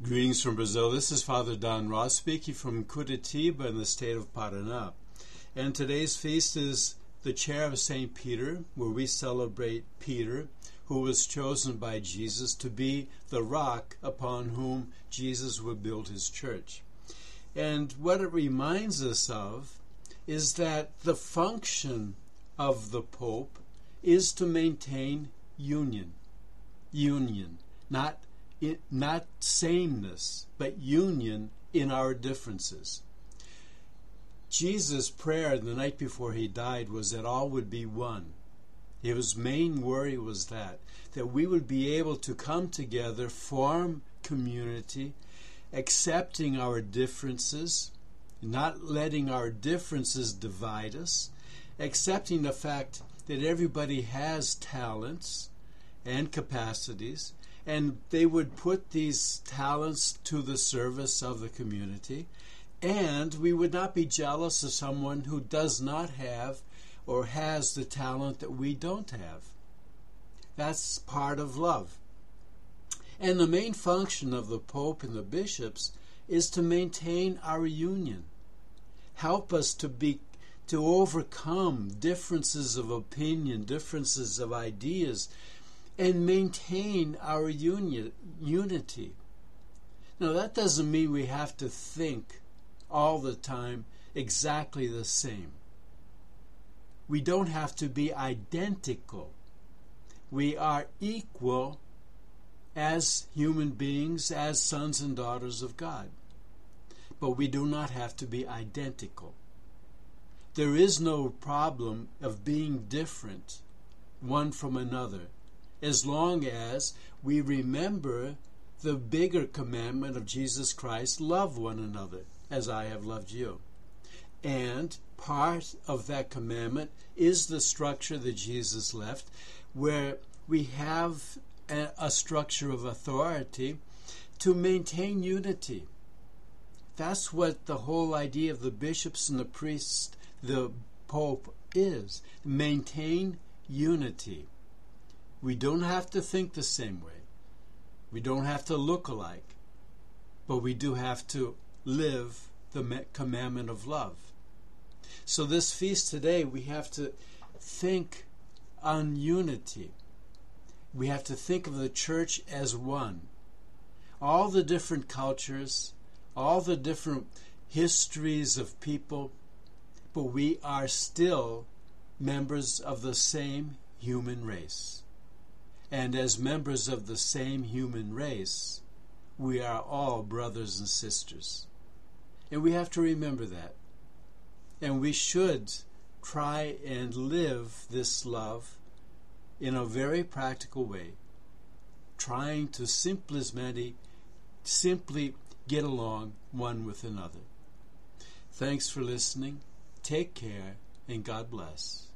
Greetings from Brazil. This is Father Don Roth speaking from Curitiba in the state of Paraná. And today's feast is the chair of St. Peter, where we celebrate Peter, who was chosen by Jesus to be the rock upon whom Jesus would build his church. And what it reminds us of is that the function of the Pope is to maintain union. Union, not it, not sameness, but union in our differences. Jesus' prayer the night before he died was that all would be one. His main worry was that, that we would be able to come together, form community, accepting our differences, not letting our differences divide us, accepting the fact that everybody has talents and capacities, and they would put these talents to the service of the community. And we would not be jealous of someone who does not have or has the talent that we don't have. That's part of love. And the main function of the Pope and the bishops is to maintain our union, help us to be to overcome differences of opinion, differences of ideas, and maintain our unity. Now, that doesn't mean we have to think all the time exactly the same. We don't have to be identical. We are equal as human beings, as sons and daughters of God. But we do not have to be identical. There is no problem of being different one from another as long as we remember the bigger commandment of Jesus Christ love one another as I have loved you. And part of that commandment is the structure that Jesus left, where we have a, structure of authority to maintain unity. That's what the whole idea of the bishops and the priests, the Pope, is maintain unity. We don't have to think the same way. We don't have to look alike. But we do have to live the commandment of love. So, this feast today, we have to think on unity. We have to think of the church as one. All the different cultures, all the different histories of people, but we are still members of the same human race. And as members of the same human race, we are all brothers and sisters. And we have to remember that. And we should try and live this love in a very practical way, trying to simply, many, simply get along one with another. Thanks for listening. Take care and God bless.